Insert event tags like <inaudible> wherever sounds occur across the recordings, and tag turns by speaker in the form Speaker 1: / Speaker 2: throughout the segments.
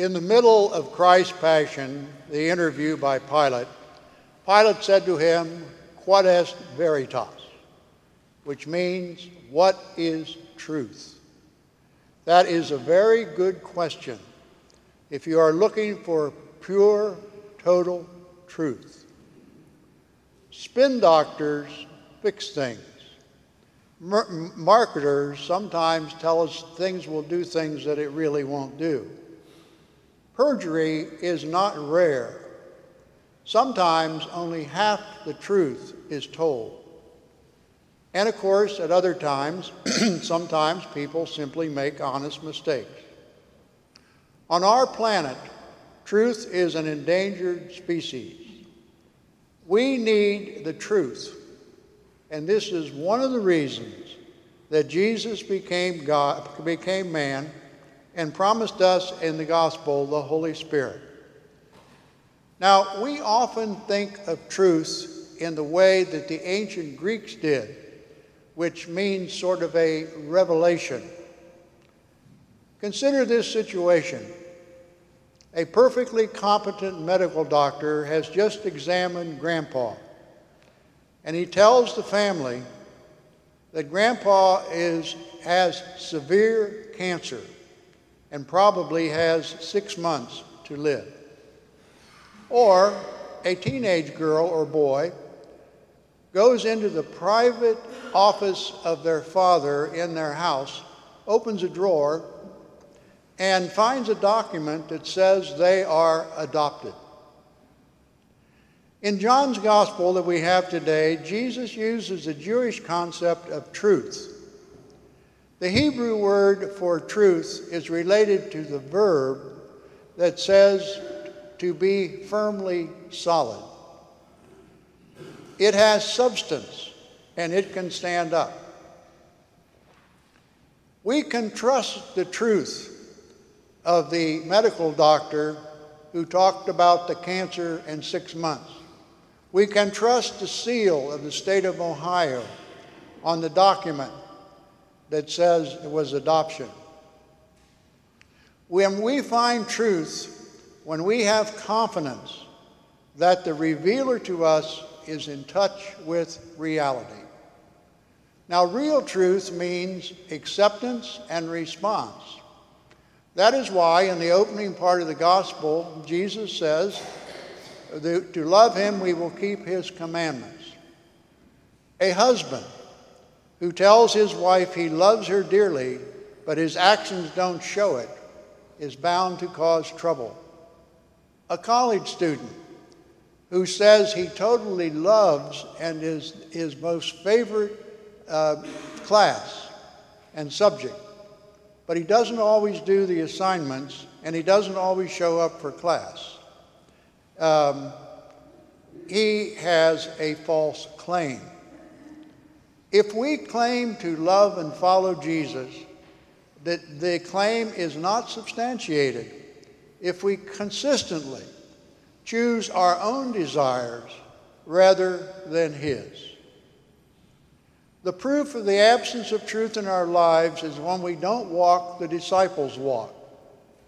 Speaker 1: In the middle of Christ's passion, the interview by Pilate, Pilate said to him, Quod est veritas, which means, What is truth? That is a very good question if you are looking for pure, total truth. Spin doctors fix things. Mar- marketers sometimes tell us things will do things that it really won't do. Perjury is not rare. Sometimes only half the truth is told. And of course, at other times, <clears throat> sometimes people simply make honest mistakes. On our planet, truth is an endangered species. We need the truth. And this is one of the reasons that Jesus became God, became man and promised us in the gospel the Holy Spirit. Now, we often think of truth in the way that the ancient Greeks did, which means sort of a revelation. Consider this situation. A perfectly competent medical doctor has just examined Grandpa, and he tells the family that Grandpa is, has severe cancer and probably has six months to live. Or a teenage girl or boy goes into the private office of their father in their house, opens a drawer, and finds a document that says they are adopted. In John's gospel that we have today, Jesus uses the Jewish concept of truth the Hebrew word for truth is related to the verb that says to be firmly solid. It has substance and it can stand up. We can trust the truth of the medical doctor who talked about the cancer in six months. We can trust the seal of the state of Ohio on the document that says it was adoption. When we find truth, when we have confidence that the revealer to us is in touch with reality. Now, real truth means acceptance and response. That is why, in the opening part of the gospel, Jesus says, To love him, we will keep his commandments. A husband who tells his wife he loves her dearly, but his actions don't show it, is bound to cause trouble. A college student who says he totally loves and is his most favorite uh, class and subject, but he doesn't always do the assignments and he doesn't always show up for class. Um, he has a false claim. If we claim to love and follow Jesus, that the claim is not substantiated if we consistently choose our own desires rather than His. The proof of the absence of truth in our lives is when we don't walk the disciples' walk,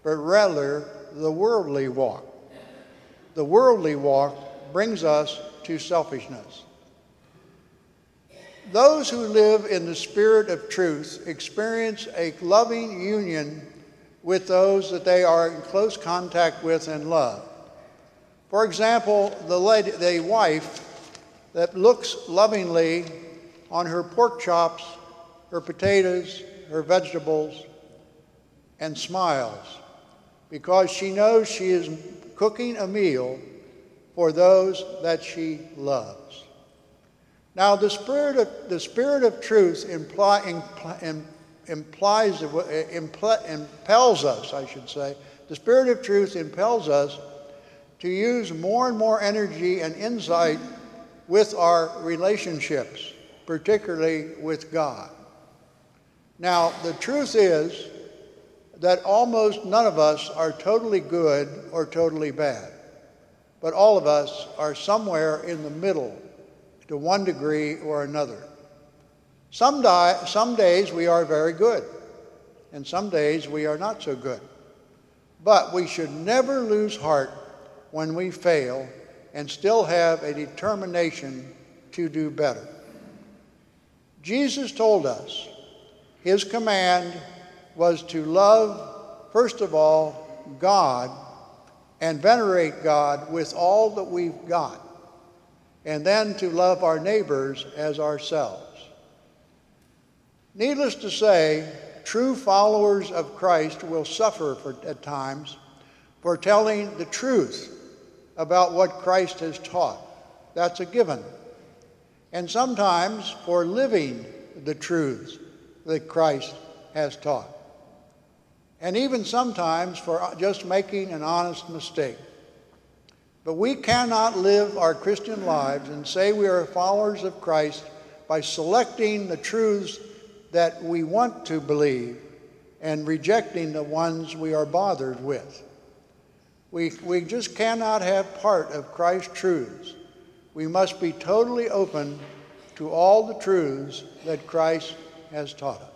Speaker 1: but rather the worldly walk. The worldly walk brings us to selfishness. Those who live in the spirit of truth experience a loving union with those that they are in close contact with and love. For example, the, lady, the wife that looks lovingly on her pork chops, her potatoes, her vegetables, and smiles because she knows she is cooking a meal for those that she loves. Now, the spirit of, the spirit of truth imply, impl, implies, uh, impl, impels us, I should say, the spirit of truth impels us to use more and more energy and insight with our relationships, particularly with God. Now, the truth is that almost none of us are totally good or totally bad, but all of us are somewhere in the middle to one degree or another. Some, some days we are very good, and some days we are not so good. But we should never lose heart when we fail and still have a determination to do better. Jesus told us his command was to love, first of all, God and venerate God with all that we've got, and then to love our neighbors as ourselves. Needless to say, true followers of Christ will suffer for, at times for telling the truth about what Christ has taught. That's a given. And sometimes for living the truths that Christ has taught. And even sometimes for just making an honest mistake. But we cannot live our Christian lives and say we are followers of Christ by selecting the truths that we want to believe and rejecting the ones we are bothered with. We, we just cannot have part of Christ's truths. We must be totally open to all the truths that Christ has taught us.